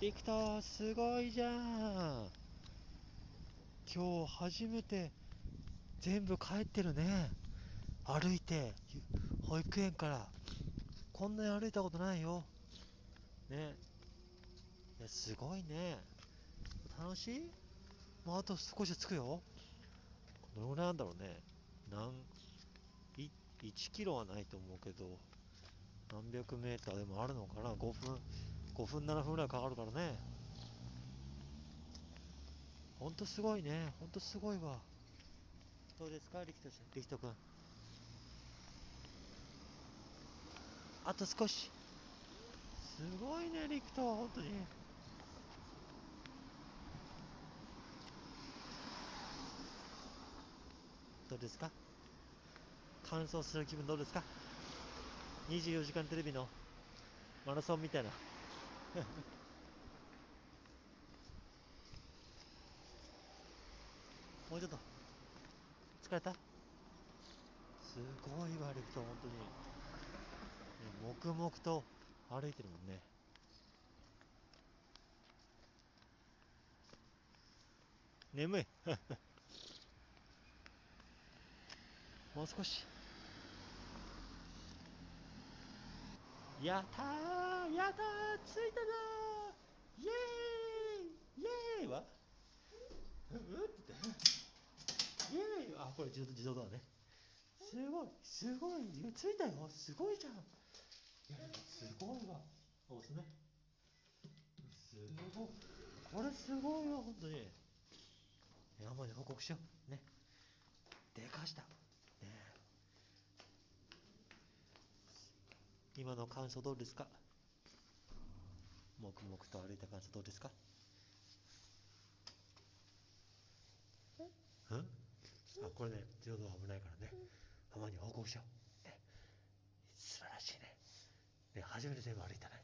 できたすごいじゃん。今日初めて全部帰ってるね。歩いて保育園から。こんなに歩いたことないよ。ね。いやすごいね。楽しい？もうあと少しで着くよ。どのぐらいなんだろうね。何1キロはないと思うけど。何百メーターでもあるのかな？5分。5分7分ぐらいかかるからね。ほんとすごいね。ほんとすごいわ。どうですか力人力人君。あと少し。すごいね力人は本当に。どうですか？完走する気分どうですか？24時間テレビのマラソンみたいな もうちょっと。疲れた？すごいわ力人本当に。ね黙々と歩いてるもんね。眠い。もう少し。やったーやったー着いたぞー。イエーイ。イエーイは？ううって言って。イエーイあこれ自動自動ドアね。すごい。すごい。着いたよ。すごいじゃん。いやすごいわ。押すね。すごい。これすごいわ本当に。山に報告しよう。ね。でかした。ね。今の感想どうですか？黙々と歩いた感想どうですか？ん？あこれね自動ドア危ないからね。ママに報告しよう、ね、素晴らしいね。ね初めて全部歩いたね